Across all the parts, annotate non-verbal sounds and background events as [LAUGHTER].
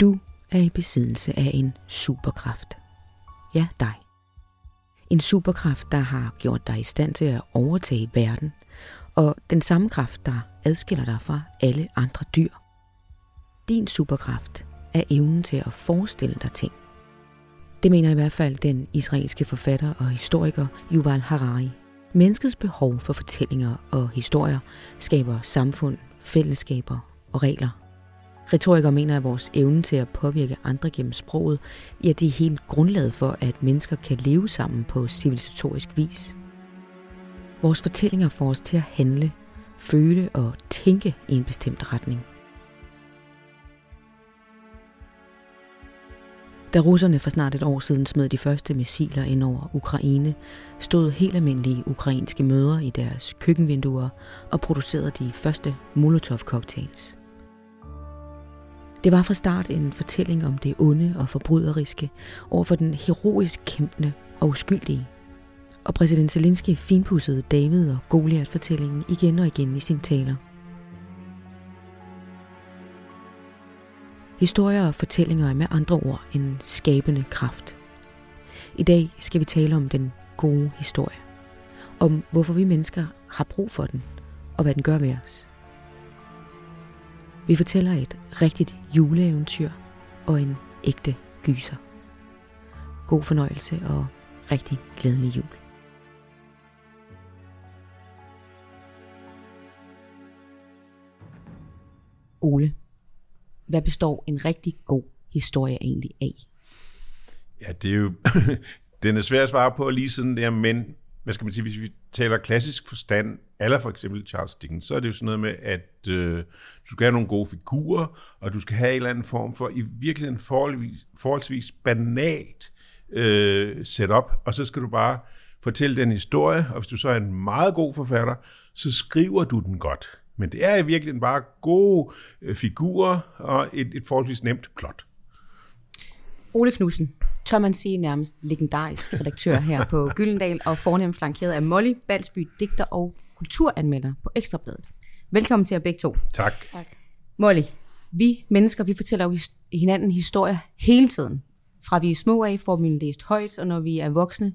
Du er i besiddelse af en superkraft. Ja, dig. En superkraft, der har gjort dig i stand til at overtage verden, og den samme kraft, der adskiller dig fra alle andre dyr. Din superkraft er evnen til at forestille dig ting. Det mener i hvert fald den israelske forfatter og historiker Yuval Harari. Menneskets behov for fortællinger og historier skaber samfund, fællesskaber og regler. Retorikere mener, at vores evne til at påvirke andre gennem sproget, ja, det er helt grundlaget for, at mennesker kan leve sammen på civilisatorisk vis. Vores fortællinger får os til at handle, føle og tænke i en bestemt retning. Da russerne for snart et år siden smed de første missiler ind over Ukraine, stod helt almindelige ukrainske mødre i deres køkkenvinduer og producerede de første Molotov-cocktails. Det var fra start en fortælling om det onde og forbryderiske over for den heroisk kæmpende og uskyldige. Og præsident Zelensky finpudsede David og Goliath-fortællingen igen og igen i sine taler. Historier og fortællinger er med andre ord en skabende kraft. I dag skal vi tale om den gode historie. Om hvorfor vi mennesker har brug for den, og hvad den gør ved os. Vi fortæller et rigtigt juleeventyr og en ægte gyser. God fornøjelse og rigtig glædelig jul. Ole, hvad består en rigtig god historie egentlig af? Ja, det er jo, [LAUGHS] den er svær at svare på lige sådan der, men hvad skal man sige, hvis vi taler klassisk forstand, eller for eksempel Charles Dickens, så er det jo sådan noget med, at øh, du skal have nogle gode figurer, og du skal have en eller anden form for, i virkeligheden forholdsvis, forholdsvis banalt øh, setup, og så skal du bare fortælle den historie, og hvis du så er en meget god forfatter, så skriver du den godt. Men det er i virkeligheden bare gode øh, figurer og et, et forholdsvis nemt plot. Ole Knudsen, tør man sige nærmest legendarisk redaktør her på [LAUGHS] Gyldendal, og fornemt flankeret af Molly Balsby, digter og kulturanmelder på Ekstrabladet. Velkommen til jer begge to. Tak. tak. Molly, vi mennesker, vi fortæller jo hinanden historier hele tiden. Fra vi er små af, får vi læst højt, og når vi er voksne,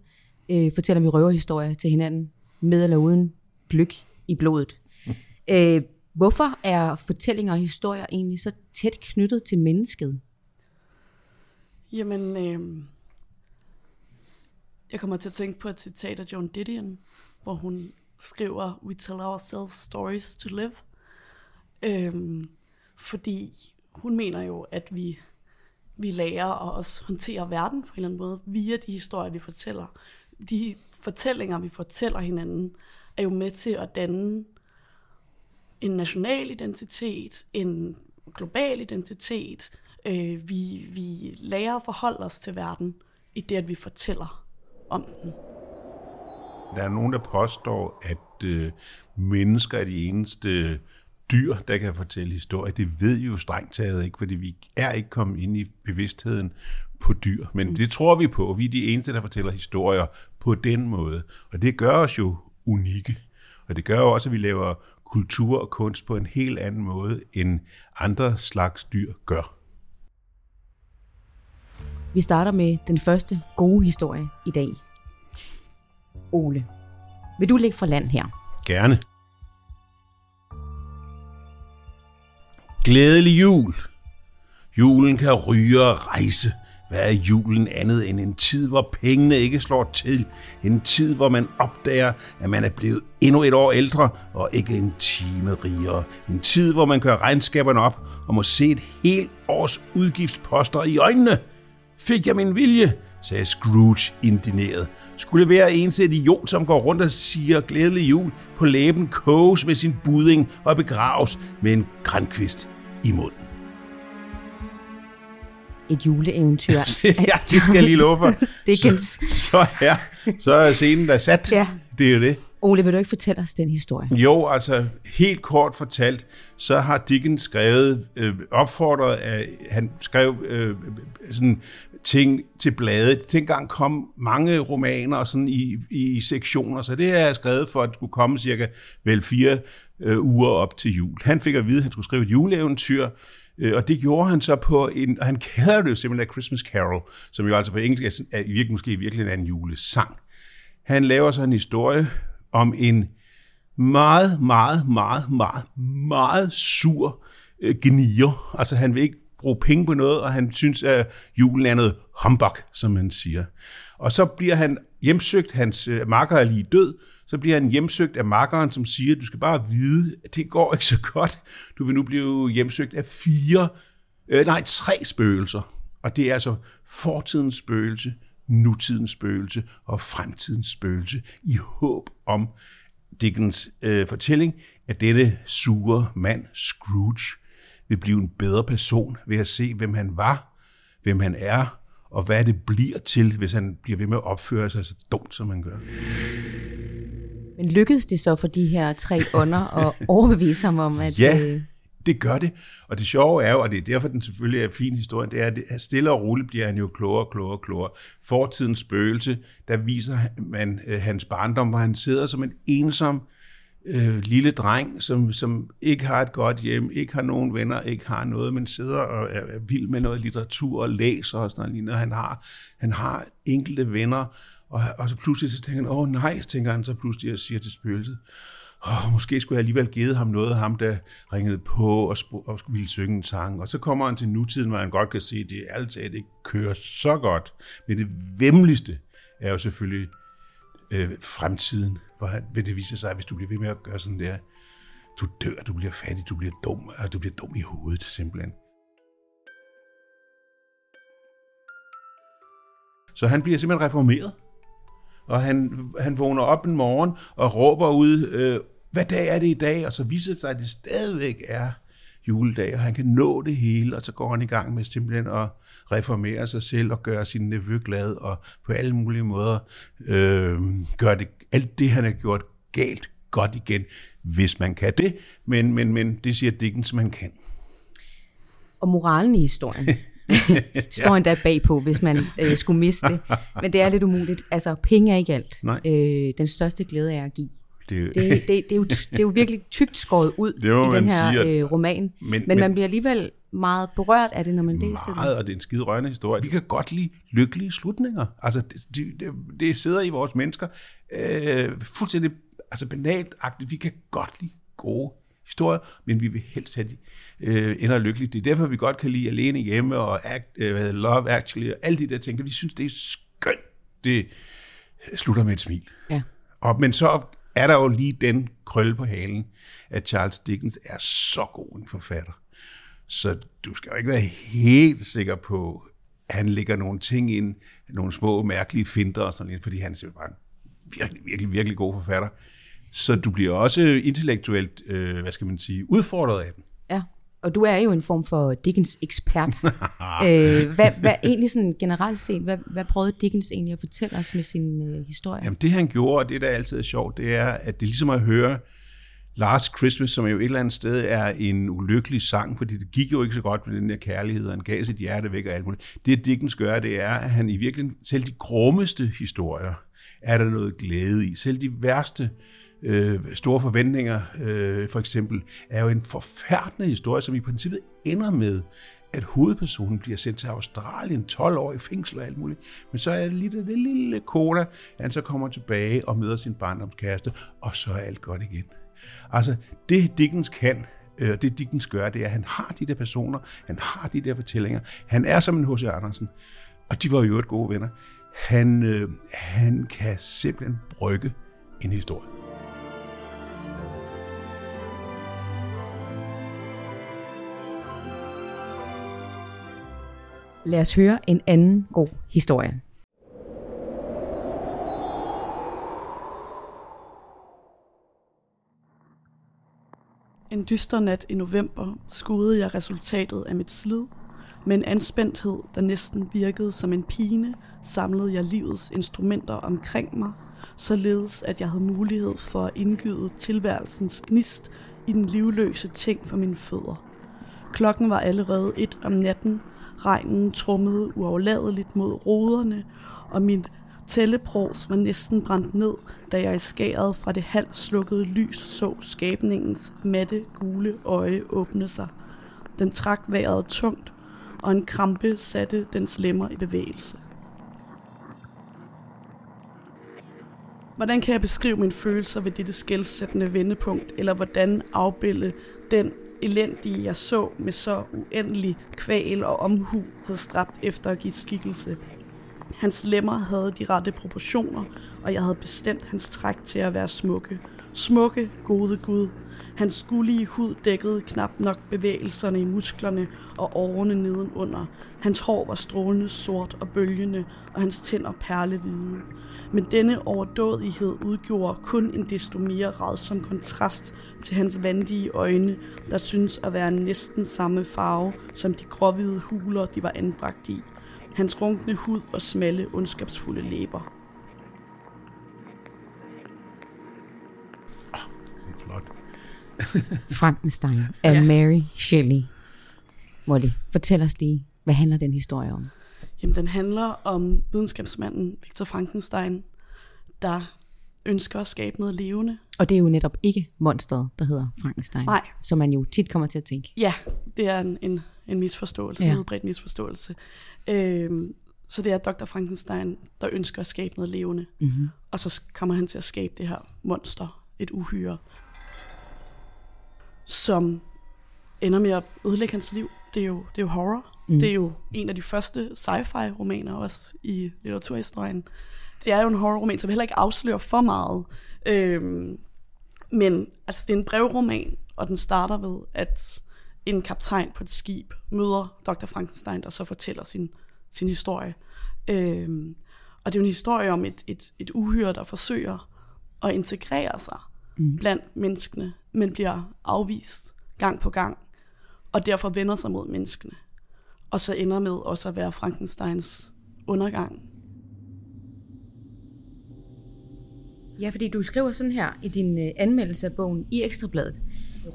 øh, fortæller vi røverhistorier til hinanden, med eller uden gløk i blodet. Øh, hvorfor er fortællinger og historier egentlig så tæt knyttet til mennesket? Jamen, øh, jeg kommer til at tænke på et citat af Joan Didion, hvor hun skriver, We tell ourselves stories to live. Øh, fordi hun mener jo, at vi, vi lærer at også håndterer verden på en eller anden måde, via de historier, vi fortæller. De fortællinger, vi fortæller hinanden, er jo med til at danne en national identitet, en global identitet. Øh, vi, vi lærer at forholde os til verden i det, at vi fortæller om den. Der er nogen, der påstår, at øh, mennesker er de eneste dyr, der kan fortælle historie. Det ved jo strengt taget ikke, fordi vi er ikke kommet ind i bevidstheden på dyr. Men mm. det tror vi på. Vi er de eneste, der fortæller historier på den måde. Og det gør os jo unikke. Og det gør jo også, at vi laver kultur og kunst på en helt anden måde, end andre slags dyr gør. Vi starter med den første gode historie i dag. Ole, vil du ligge fra land her? Gerne. Glædelig jul. Julen kan ryge og rejse. Hvad er julen andet end en tid, hvor pengene ikke slår til? En tid, hvor man opdager, at man er blevet endnu et år ældre og ikke en time rigere. En tid, hvor man kører regnskaberne op og må se et helt års udgiftsposter i øjnene. Fik jeg min vilje? sagde Scrooge indineret. Skulle være en til idiot, som går rundt og siger glædelig jul på læben, koges med sin budding og begraves med en grænkvist i munden et juleeventyr. [LAUGHS] ja, det skal jeg lige love for. [LAUGHS] Dickens. Så, så, ja, så er scenen der sat. Ja. Det er jo det. Ole, vil du ikke fortælle os den historie? Jo, altså helt kort fortalt, så har Dickens skrevet, øh, opfordret af, han skrev øh, sådan ting til bladet. Dengang kom mange romaner sådan i, i sektioner, så det er skrevet for, at det skulle komme cirka vel fire øh, uger op til jul. Han fik at vide, at han skulle skrive et juleeventyr, øh, og det gjorde han så på en, og han kalder det jo simpelthen Christmas Carol, som jo altså på engelsk er, er virkelig, måske virkelig en julesang. Han laver så en historie om en meget, meget, meget, meget, meget sur øh, genier. Altså han vil ikke bruge penge på noget, og han synes, at julen er noget humbug, som man siger. Og så bliver han hjemsøgt, hans øh, makker er lige død, så bliver han hjemsøgt af makkeren, som siger, du skal bare vide, at det går ikke så godt. Du vil nu blive hjemsøgt af fire, øh, nej, tre spøgelser. Og det er altså fortidens spøgelse, nutidens spøgelse og fremtidens spøgelse, i håb om Dickens øh, fortælling, at denne sure mand, Scrooge, vil blive en bedre person ved at se, hvem han var, hvem han er, og hvad det bliver til, hvis han bliver ved med at opføre sig så dumt, som han gør. Men lykkedes det så for de her tre ånder at overbevise ham om, at... Ja, øh, det gør det. Og det sjove er jo, og det er derfor, den selvfølgelig er en fin historie, det er, at stille og roligt bliver han jo klogere, klogere, klogere. Fortidens spøgelse, der viser man øh, hans barndom, hvor han sidder som en ensom øh, lille dreng, som, som ikke har et godt hjem, ikke har nogen venner, ikke har noget, men sidder og er, er vild med noget litteratur og læser og sådan noget. Han har, han har enkelte venner, og, og så pludselig så tænker han, åh oh, nej, tænker han så pludselig og siger til spøgelset, oh, måske skulle jeg alligevel givet ham noget, ham der ringede på og, sp- og skulle ville synge en sang. Og så kommer han til nutiden, hvor han godt kan se, at det altid ikke kører så godt. Men det vemmeligste er jo selvfølgelig øh, fremtiden, hvor han, vil det vise sig, at hvis du bliver ved med at gøre sådan der, du dør, du bliver fattig, du bliver dum, og du bliver dum i hovedet, simpelthen. Så han bliver simpelthen reformeret. Og han, han vågner op en morgen og råber ud, øh, hvad dag er det i dag? Og så viser det sig, at det stadigvæk er juledag, og han kan nå det hele, og så går han i gang med simpelthen at reformere sig selv og gøre sin nevø glad, og på alle mulige måder øh, gøre det, alt det, han har gjort galt, godt igen, hvis man kan det, men, men, men det siger Dickens, man kan. Og moralen i historien, [LAUGHS] står endda bagpå, hvis man øh, skulle miste det. Men det er lidt umuligt. Altså, penge er ikke alt. Nej. Øh, den største glæde er at give. Det, det, det, det, er jo, det er jo virkelig tykt skåret ud [LAUGHS] i den her sige, øh, roman. Men, men, men man bliver alligevel meget berørt af det, når man læser det. Meget, og det er en skide rørende historie. Vi kan godt lide lykkelige slutninger. Altså, det, det, det sidder i vores mennesker øh, fuldstændig altså banalt -agtigt. Vi kan godt lide gode historier, men vi vil helst have de øh, ender lykkeligt. Det er derfor, vi godt kan lide Alene Hjemme og act, øh, Love Actually og alle de der ting. Vi synes, det er skønt. Det slutter med et smil. Ja. Og, men så er der jo lige den krølle på halen, at Charles Dickens er så god en forfatter. Så du skal jo ikke være helt sikker på, at han lægger nogle ting ind, nogle små mærkelige finder og sådan lidt, fordi han er bare en virkelig, virkelig, virkelig god forfatter. Så du bliver også intellektuelt, øh, hvad skal man sige, udfordret af den. Og du er jo en form for Dickens ekspert. [LAUGHS] øh, hvad, hvad egentlig sådan generelt set, hvad, hvad prøvede Dickens egentlig at fortælle os med sin øh, historie? Jamen det han gjorde, og det der altid er sjovt, det er, at det er ligesom at høre Last Christmas, som jo et eller andet sted er en ulykkelig sang, fordi det gik jo ikke så godt med den der kærlighed, og han gav sit hjerte væk og alt muligt. Det Dickens gør, det er, at han i virkeligheden, selv de grummeste historier, er der noget glæde i. Selv de værste øh, Øh, store forventninger, øh, for eksempel, er jo en forfærdende historie, som i princippet ender med, at hovedpersonen bliver sendt til Australien 12 år i fængsel og alt muligt. Men så er det lige det, det lille koda, at han så kommer tilbage og møder sin barndomskæreste, og så er alt godt igen. Altså, det Dickens kan, øh, det Dickens gør, det er, at han har de der personer, han har de der fortællinger. Han er som en H.C. Andersen, og de var jo et gode venner. Han, øh, han kan simpelthen brygge en historie. Lad os høre en anden god historie. En dyster nat i november skudede jeg resultatet af mit slid. Med en anspændthed, der næsten virkede som en pine, samlede jeg livets instrumenter omkring mig, således at jeg havde mulighed for at indgyde tilværelsens gnist i den livløse ting for mine fødder. Klokken var allerede et om natten, Regnen trummede uafladeligt mod ruderne, og min Tællepros var næsten brændt ned, da jeg i skæret fra det halvt slukkede lys så skabningens matte gule øje åbne sig. Den trak vejret tungt, og en krampe satte dens lemmer i bevægelse. Hvordan kan jeg beskrive mine følelser ved dette skældsættende vendepunkt, eller hvordan afbilde den elendige, jeg så med så uendelig kval og omhu havde stræbt efter at give skikkelse? Hans lemmer havde de rette proportioner, og jeg havde bestemt hans træk til at være smukke. Smukke, gode Gud. Hans skulige hud dækkede knap nok bevægelserne i musklerne og årene nedenunder. Hans hår var strålende sort og bølgende, og hans tænder perlehvide. Men denne overdådighed udgjorde kun en desto mere rædsom kontrast til hans vandige øjne, der synes at være næsten samme farve som de gråhvide huler, de var anbragt i hans runkne hud og smalle, ondskabsfulde læber. Frankenstein af Ja. Mary Shelley. Molly, fortæl os lige, hvad handler den historie om? Jamen, den handler om videnskabsmanden Victor Frankenstein, der ønsker at skabe noget levende. Og det er jo netop ikke monstret, der hedder Frankenstein. Nej. Som man jo tit kommer til at tænke. Ja, det er en, en, en misforståelse, Ja. en udbredt misforståelse. Øhm, så det er Dr. Frankenstein, der ønsker at skabe noget levende. Mm-hmm. Og så kommer han til at skabe det her monster, et uhyre, som ender med at ødelægge hans liv. Det er jo, det er jo horror. Mm. Det er jo en af de første sci-fi romaner også i litteraturhistorien. Det er jo en horrorroman, som heller ikke afslører for meget. Øhm, men altså, det er en brevroman, og den starter ved, at en kaptajn på et skib møder Dr. Frankenstein, der så fortæller sin, sin historie. Øhm, og det er jo en historie om et, et, et uhyre, der forsøger at integrere sig mm. blandt menneskene, men bliver afvist gang på gang, og derfor vender sig mod menneskene. Og så ender med også at være Frankensteins undergang. Ja, fordi du skriver sådan her i din øh, anmeldelse af bogen i Ekstrabladet.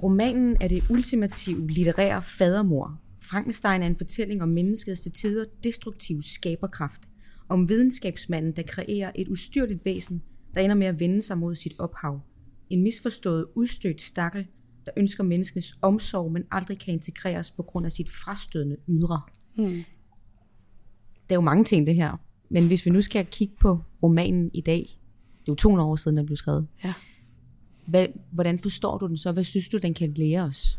Romanen er det ultimative litterære fadermor. Frankenstein er en fortælling om menneskets til tider destruktive skaberkraft. Om videnskabsmanden, der kreerer et ustyrligt væsen, der ender med at vende sig mod sit ophav. En misforstået, udstødt stakkel, der ønsker menneskets omsorg, men aldrig kan integreres på grund af sit frastødende ydre. Hmm. Der er jo mange ting, det her. Men hvis vi nu skal kigge på romanen i dag, det er jo 200 år siden, den blev skrevet. Ja. Hvad, hvordan forstår du den så? Hvad synes du, den kan lære os?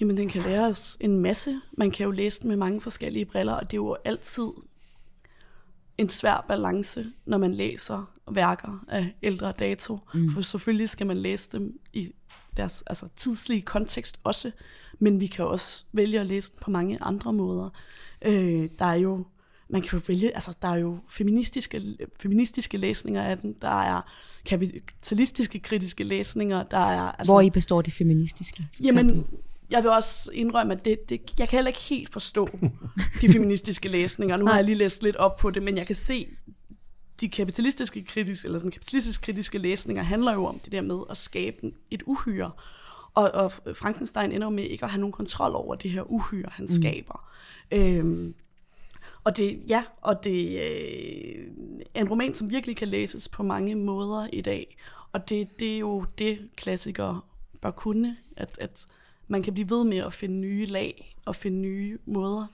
Jamen, den kan lære os en masse. Man kan jo læse den med mange forskellige briller, og det er jo altid en svær balance, når man læser værker af ældre dato. Mm. For selvfølgelig skal man læse dem i deres altså, tidslige kontekst også, men vi kan også vælge at læse den på mange andre måder. Øh, der er jo man kan jo vælge, altså der er jo feministiske, feministiske læsninger af den, der er kapitalistiske kritiske læsninger, der er... Altså, Hvor i består det feministiske? Jamen, eksempel? jeg vil også indrømme, at det, det, jeg kan heller ikke helt forstå de feministiske læsninger. Nu har jeg lige læst lidt op på det, men jeg kan se, de kapitalistiske kritiske, eller sådan kapitalistisk kritiske læsninger handler jo om det der med at skabe et uhyre. Og, og Frankenstein ender med ikke at have nogen kontrol over det her uhyre, han mm. skaber. Øhm, og det, ja, og det øh, er en roman, som virkelig kan læses på mange måder i dag. Og det, det er jo det, klassikere bør kunne, at, at man kan blive ved med at finde nye lag og finde nye måder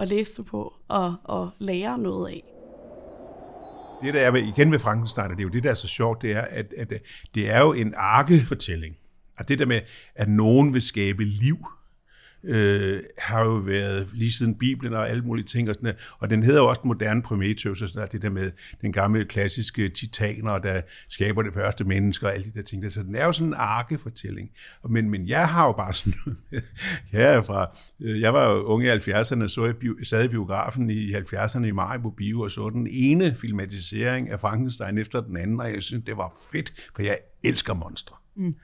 at læse det på og, og lære noget af. Det der er ved, igen ved Frankenstein, og det er jo det, der er så sjovt, det er, at, at øh, det er jo en arkefortælling. Og det der med, at nogen vil skabe liv, øh, har jo været lige siden Bibelen og alle mulige ting. Og, sådan, noget. og den hedder jo også moderne Prometheus, og sådan noget, det der med den gamle klassiske titaner, der skaber det første menneske og alle de der ting. Der. Så den er jo sådan en arkefortælling. Men, men jeg har jo bare sådan [LAUGHS] noget med, jeg, er fra, øh, jeg var jo ung i 70'erne, så jeg bio, sad i biografen i 70'erne i Maribo Bio, og så den ene filmatisering af Frankenstein efter den anden, og jeg synes, det var fedt, for jeg elsker monstre. Mm.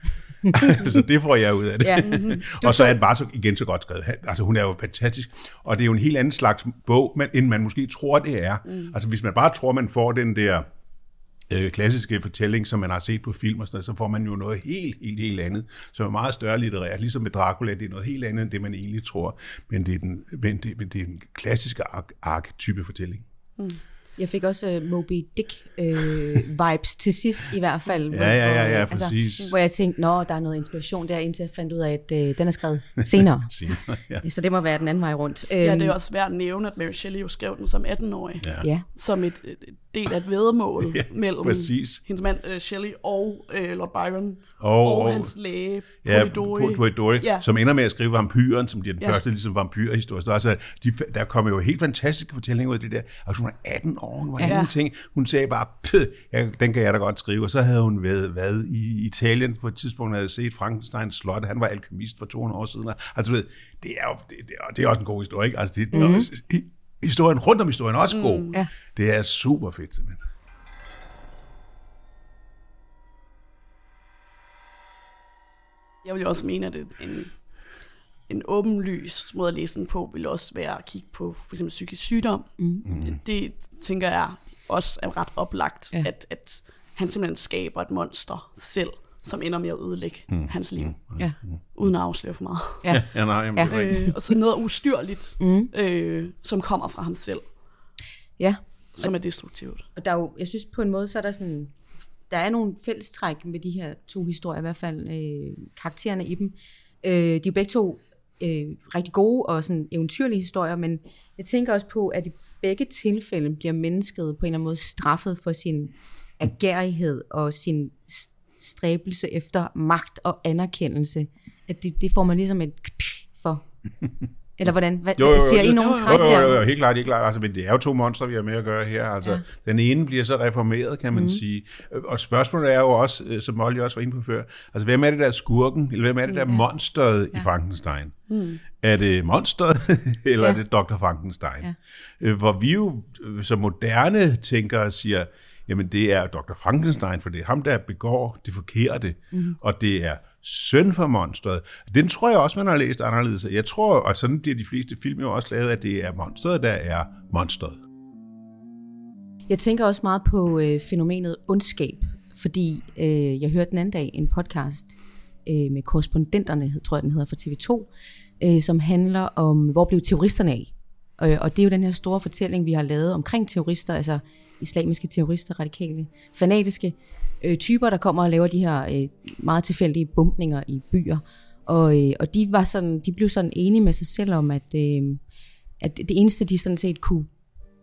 [LAUGHS] så det får jeg ud af det. Ja. [LAUGHS] og så er det bare så, igen så godt skrevet. Altså hun er jo fantastisk, og det er jo en helt anden slags bog, end man måske tror, det er. Mm. Altså hvis man bare tror, man får den der øh, klassiske fortælling, som man har set på film og sådan noget, så får man jo noget helt, helt, helt andet, som er meget større litterært. Ligesom med Dracula, det er noget helt andet, end det man egentlig tror. Men det er den, men det, men det er en klassiske ark, ark-type fortælling. Mm. Jeg fik også uh, Moby Dick-vibes uh, til sidst i hvert fald. Ja, ja, ja, ja, hvor, præcis. Altså, hvor jeg tænkte, nå, der er noget inspiration der, indtil jeg fandt ud af, at uh, den er skrevet senere. [LAUGHS] Senere, ja. Så det må være den anden vej rundt. Ja, det er Øhm, også værd at nævne, at Mary Shelley jo skrev den som 18-årig. Ja. Ja, Som et, et del af et vedmål [LAUGHS] Ja, mellem præcis. hendes mand uh, Shelley og uh, Lord Byron. Og- og, og- hans læge, Ja, Polidori. Polidori, Ja. som ender med at skrive vampyren, som bliver den Ja. første ligesom vampyrhistorie. Så altså, de, der kommer jo helt fantastiske fortællinger ud af det der. Altså hun er 18 hun var Ja. ingenting. Hun sagde bare, "Pøh, ja, den kan jeg da godt skrive. Og så havde hun været, været i Italien på et tidspunkt, havde set Frankensteins slot. Han var alkemist for 200 år siden. Altså du ved, det er jo det, det, er, det er også en god historie. Ikke? Altså, det, mm-hmm. Historien rundt om historien er også god. Mm. Ja. Det er super fedt, simpelthen. Jeg vil jo også mene, at en, en, en åbenlys måde at læse den på, vil også være at kigge på for eksempel psykisk sygdom. Mm. Det tænker jeg også er ret oplagt, Ja. at, at han simpelthen skaber et monster selv, som ender med at ødelægge mm. hans liv, ja, uden at afsløre for meget. ja. [LAUGHS] Ja, nej, jamen, Ja. Øh, og så noget ustyrligt, mm. øh, som kommer fra ham selv, ja. som er destruktivt. Og der er jo, jeg synes på en måde, så er der sådan, der er nogle fællestræk med de her to historier, i hvert fald øh, karaktererne i dem. Øh, de er jo begge to øh, rigtig gode og sådan eventyrlige historier, men jeg tænker også på, at i begge tilfælde bliver mennesket på en eller anden måde straffet for sin agerighed og sin stræbelse efter magt og anerkendelse. At det, det får man ligesom et for. [LAUGHS] Eller hvordan? Hvad, Jo, jo, jo, ser I jo, træk Jo, jo, jo, jo, helt klart, helt klart. Altså, men det er jo to monstre, vi har med at gøre her. Altså, Ja. Den ene bliver så reformeret, kan man mm. sige. Og spørgsmålet er jo også, øh, som Molly også var inde på før, altså hvem er det der er skurken, eller hvem er det der er monsteret ja. i Frankenstein? Mm. Er det monsteret, [LAUGHS] eller Ja. er det Dr. Frankenstein? Ja. Øh, Hvor vi jo øh, som moderne tænkere siger, jamen det er Dr. Frankenstein, for det er ham, der begår det forkerte, mm. og det er søn for monstret. Den tror jeg også, man har læst anderledes. Jeg tror, og sådan bliver de fleste film jo også lavet, at det er monstret, der er monstret. Jeg tænker også meget på øh, fænomenet ondskab, fordi øh, jeg hørte den anden dag en podcast øh, med korrespondenterne, tror jeg den hedder, fra TV2, øh, som handler om, hvor blev terroristerne af? Og, og det er jo den her store fortælling, vi har lavet omkring terrorister, altså islamiske terrorister, radikale, fanatiske øh, typer, der kommer og laver de her øh, meget tilfældige bumpninger i byer. Og, øh, og de, var sådan, de blev sådan enige med sig selv om, at, øh, at det eneste, de sådan set kunne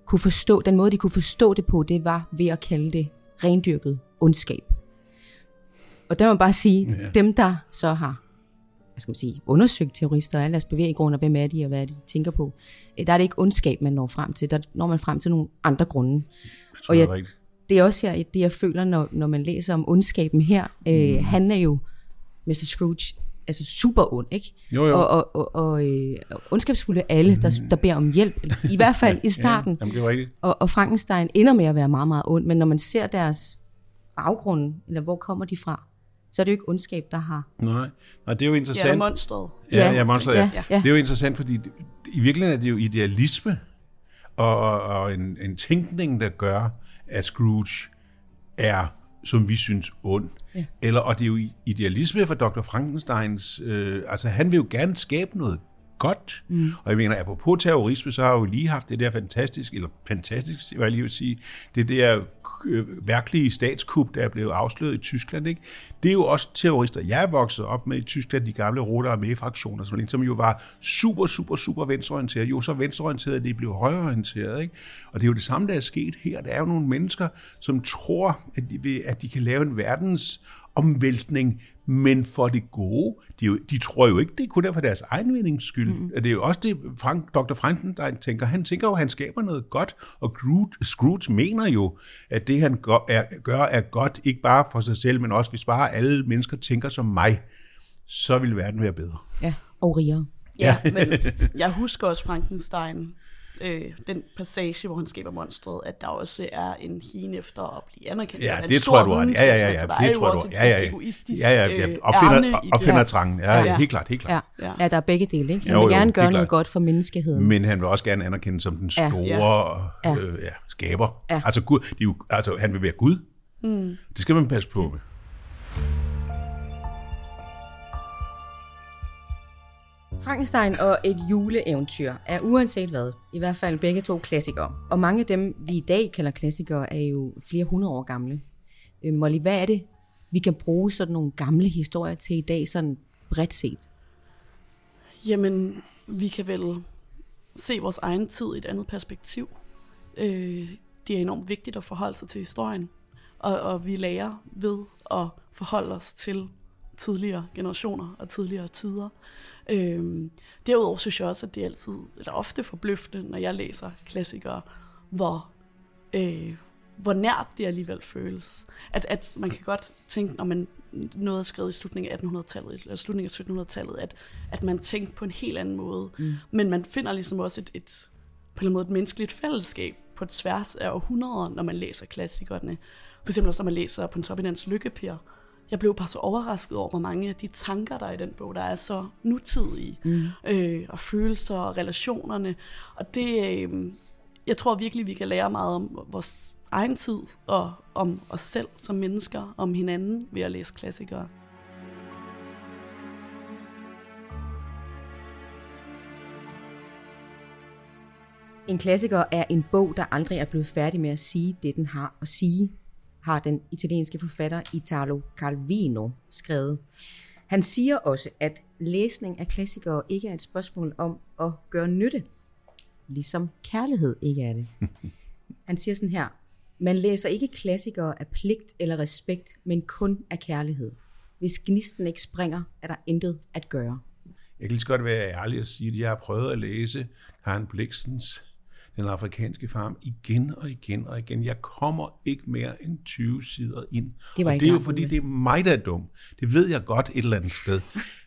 kunne forstå, den måde, de kunne forstå det på, det var ved at kalde det rendyrket ondskab. Og der må man bare sige, Ja. dem der så har hvad skal man sige, undersøgt terrorister og alle deres bevæggrunde, og hvem er de, og hvad er det, de tænker på, øh, der er det ikke ondskab, man når frem til, der når man frem til nogle andre grunde. Jeg tror, Og det jeg- er rigtigt. Det er også her, det jeg føler, når, når man læser om ondskaben her. Øh, Han er jo, Mr. Scrooge, altså super ond, ikke? Jo, jo. Og, og, og, og øh, ondskabsfulde alle, der, der beder om hjælp, i hvert fald [LAUGHS] i starten. Jamen, det er rigtigt. Og, og Frankenstein ender med at være meget, meget ond, men når man ser deres baggrund, eller hvor kommer de fra, så er det jo ikke ondskab, der har... Nej, Nej det er jo Ja, interessant. monstret. Ja, Ja, ja, monster, ja. ja, ja. Det er jo interessant, fordi det, i virkeligheden er det jo idealisme og, og, og en, en tænkning, der gør, at Scrooge er, som vi synes, ond. Ja. Eller, og det er jo idealisme for Dr. Frankensteins... Øh, altså, han vil jo gerne skabe noget godt. Mm. Og jeg mener, apropos terrorisme, så har jeg jo lige haft det der fantastisk, eller fantastisk, hvad jeg lige vil sige, det der øh, værkelige statskup, der er blevet afsløret i Tyskland, ikke? Det er jo også terrorister. Jeg er vokset op med i Tyskland, de gamle Rote Armee-fraktioner, sådan som jo var super, super, super venstreorienterede. Jo, så venstreorienterede, at de blev højreorienterede, ikke? Og det er jo det samme, der er sket her. Der er jo nogle mennesker, som tror, at de, at de kan lave en verdens omvæltning, men for det gode. De, jo, de tror jo ikke, det er kun er for deres egen vindings skyld. Mm. Det er jo også det, Frank, Dr. Frankenstein tænker. Han tænker jo, at han skaber noget godt, og Scrooge, Scrooge mener jo, at det, han gør er, gør, er godt, ikke bare for sig selv, men også hvis bare alle mennesker tænker som mig, så vil verden være bedre. Ja, og rigere. Ja, men [LAUGHS] jeg husker også Frankenstein, øh, den passage, hvor han skaber monstret, at der også er en hien efter at blive anerkendt. Ja, det stor tror jeg, du har. Ja, ja, ja, ja, der det er jo tror jeg, du Ja, ja, ja. egoistisk Ja, ja, ja. øh, Opfinder, det. opfindertrangen. Ja, ja, helt klart, helt klart. Ja. Ja. ja, der er begge dele, ikke? Han Jo, vil jo, gerne gøre helt noget klart. godt for menneskeheden. Men han vil også gerne anerkendes som den store Ja. ja. Øh, ja, skaber. Ja. Altså, Gud, de er jo, altså, han vil være Gud. Mm. Det skal man passe på med. Frankenstein og et juleeventyr er uanset hvad, i hvert fald begge to klassikere. Og mange af dem, vi i dag kalder klassikere, er jo flere hundrede år gamle. Øh, Molly, hvad er det, vi kan bruge sådan nogle gamle historier til i dag, sådan bredt set? Jamen, vi kan vel se vores egen tid i et andet perspektiv. Øh, det er enormt vigtigt at forholde sig til historien, og, og vi lærer ved at forholde os til tidligere generationer og tidligere tider. Øh, derudover synes jeg også, at det er altid, eller ofte forbløffende, når jeg læser klassikere, hvor, øh, hvor nært det alligevel føles. At, at man kan godt tænke, når man noget er skrevet i slutningen af 1800-tallet, eller slutningen af 1700-tallet, at, at man tænkte på en helt anden måde. Mm. Men man finder ligesom også et, et, på en måde et menneskeligt fællesskab på tværs af århundreder, når man læser klassikerne. For eksempel også, når man læser på en Toppinans Lykkepir. Jeg blev bare så overrasket over, hvor mange af de tanker, der er i den bog, der er så nutidige, mm. øh, og følelser og relationerne. Og det, øh, jeg tror virkelig, vi kan lære meget om vores egen tid, og om os selv som mennesker, om hinanden ved at læse klassikere. En klassiker er en bog, der aldrig er blevet færdig med at sige det, den har at sige, har den italienske forfatter Italo Calvino skrevet. Han siger også, at læsning af klassikere ikke er et spørgsmål om at gøre nytte, ligesom kærlighed ikke er det. [LAUGHS] Han siger sådan her, man læser ikke klassikere af pligt eller respekt, men kun af kærlighed. Hvis gnisten ikke springer, er der intet at gøre. Jeg kan lige så godt være ærlig og sige, at jeg har prøvet at læse Karen Blixens Den afrikanske farm igen og igen og igen. Jeg kommer ikke mere end 20 sider ind. Det var og det er jo fordi, det er mig, der er dum. Det ved jeg godt et eller andet sted.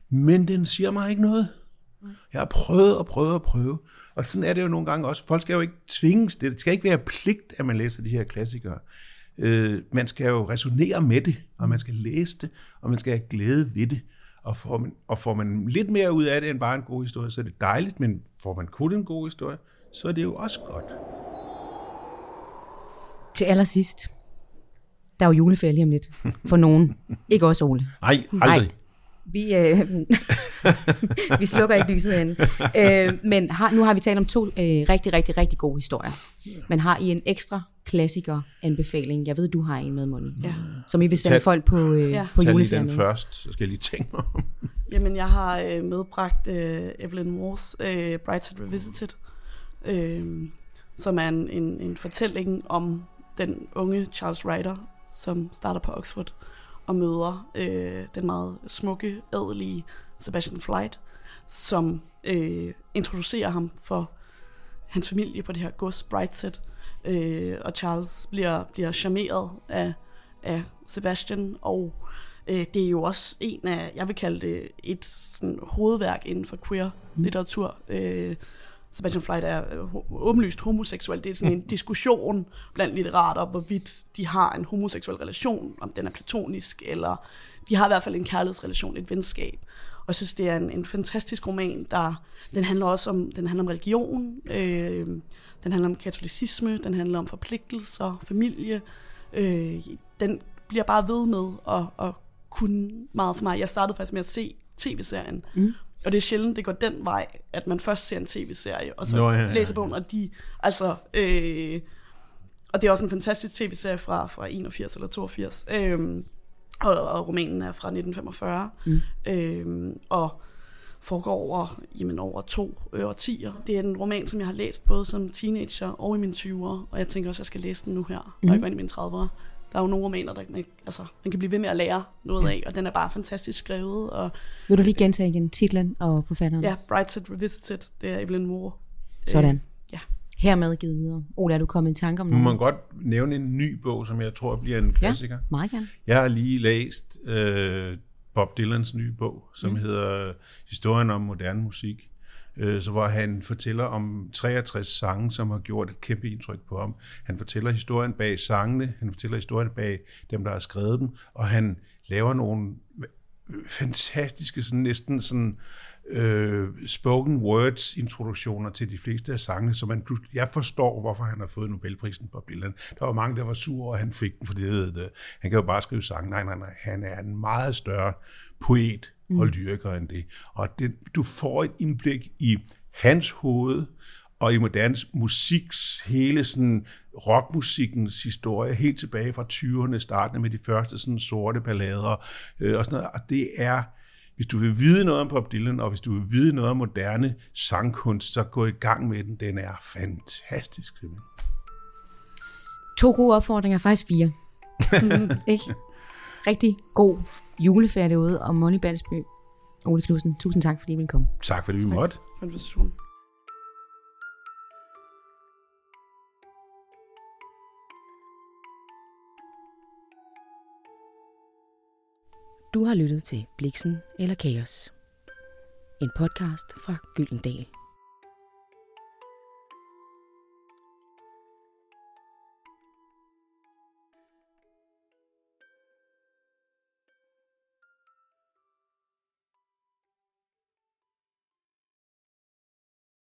Men den siger mig ikke noget. Jeg har prøvet og prøvet og prøvet. Og sådan er det jo nogle gange også. Folk skal jo ikke tvinges. Det skal ikke være pligt, at man læser de her klassikere. Øh, man skal jo resonere med det, og man skal læse det, og man skal have glæde ved det. Og får, man, og får man lidt mere ud af det end bare en god historie, så er det dejligt, men får man kun en god historie, så er det jo også godt. Til allersidst, der er jo juleferie lige om lidt. For nogen. [LAUGHS] Ikke også, Ole. Nej, aldrig. Nej. Vi, øh, [LAUGHS] vi slukker ikke lyset herinde. Øh, men har, nu har vi talt om to øh, rigtig, rigtig, rigtig gode historier. Men har I en ekstra klassiker anbefaling? Jeg ved, du har en med, Molly. Ja. Som I vil sende Tag- folk på, øh, Ja. på Tag lige juleferien den med. først, så skal jeg lige tænke mig om. Jamen, jeg har øh, medbragt øh, Evelyn Moores øh, Brightside Revisited, øh, som er en, en, en fortælling om den unge Charles Ryder, som starter på Oxford og møder øh, den meget smukke, adelige Sebastian Flight, som øh, introducerer ham for hans familie på det her gods Brightset, øh, og Charles bliver, bliver charmeret af, af Sebastian, og øh, det er jo også en af, jeg vil kalde det et sådan, hovedværk inden for queer litteratur. Øh, Sebastian Flight er øh, åbenlyst homoseksuel. Det er sådan en diskussion blandt litterater, hvorvidt de har en homoseksuel relation, om den er platonisk, eller de har i hvert fald en kærlighedsrelation, et venskab. Og jeg synes, det er en, en fantastisk roman, der den handler også om, den handler om religion, øh, den handler om katolicisme, den handler om forpligtelser, familie. Øh, den bliver bare ved med at, at kunne meget for mig. Jeg startede faktisk med at se tv-serien, mm. Og det er sjældent, det går den vej, at man først ser en tv-serie, og så Nå, ja, ja, ja, læser bogen, og de, altså, øh, og det er også en fantastisk tv-serie fra, fra 81 eller 82, øh, og, og romanen er fra 1945, mm. øh, og foregår over, jamen over to øh, årtier. Det er en roman, som jeg har læst både som teenager og i mine 20'ere, og jeg tænker også, at jeg skal læse den nu her, når jeg går ind i mine 30'ere. Der er jo nogle romaner, der man, altså, man kan blive ved med at lære noget af, og den er bare fantastisk skrevet. Og Vil du lige gentage igen titlen og forfatteren? ja, Brightside Revisited, det er Evelyn Moore. Sådan. ja. Hermed givet videre. Ole, er du kommet i tanke om Nu må noget? man godt nævne en ny bog, som jeg tror bliver en klassiker. Ja, meget gerne. Jeg har lige læst øh, Bob Dylans nye bog, som mm. hedder Historien om moderne musik, øh, så hvor han fortæller om 63 sange, som har gjort et kæmpe indtryk på ham. Han fortæller historien bag sangene, han fortæller historien bag dem, der har skrevet dem, og han laver nogle fantastiske, sådan, næsten sådan øh, spoken words introduktioner til de fleste af sangene, så man, plut- jeg forstår, hvorfor han har fået Nobelprisen på billederne. Der var mange, der var sure, og han fik den, fordi det, det, han kan jo bare skrive sange. Nej, nej, nej, han er en meget større poet mm. og lyriker end det. Og det, du får et indblik i hans hoved, og i moderne musiks, hele sådan rockmusikkens historie, helt tilbage fra 20'erne, startende med de første sådan sorte ballader, øh, og sådan noget. Og det er, hvis du vil vide noget om Bob Dylan, og hvis du vil vide noget om moderne sangkunst, så gå i gang med den. Den er fantastisk, simpelthen. To gode opfordringer, faktisk fire. [LAUGHS] mm, ikke? Rigtig god juleferie derude, og Money Balsby. Ole Knudsen, tusind tak, fordi I ville komme. Tak, fordi vi måtte. for invitationen. Du har lyttet til Bliksen eller Kaos. En podcast fra Gyldendal.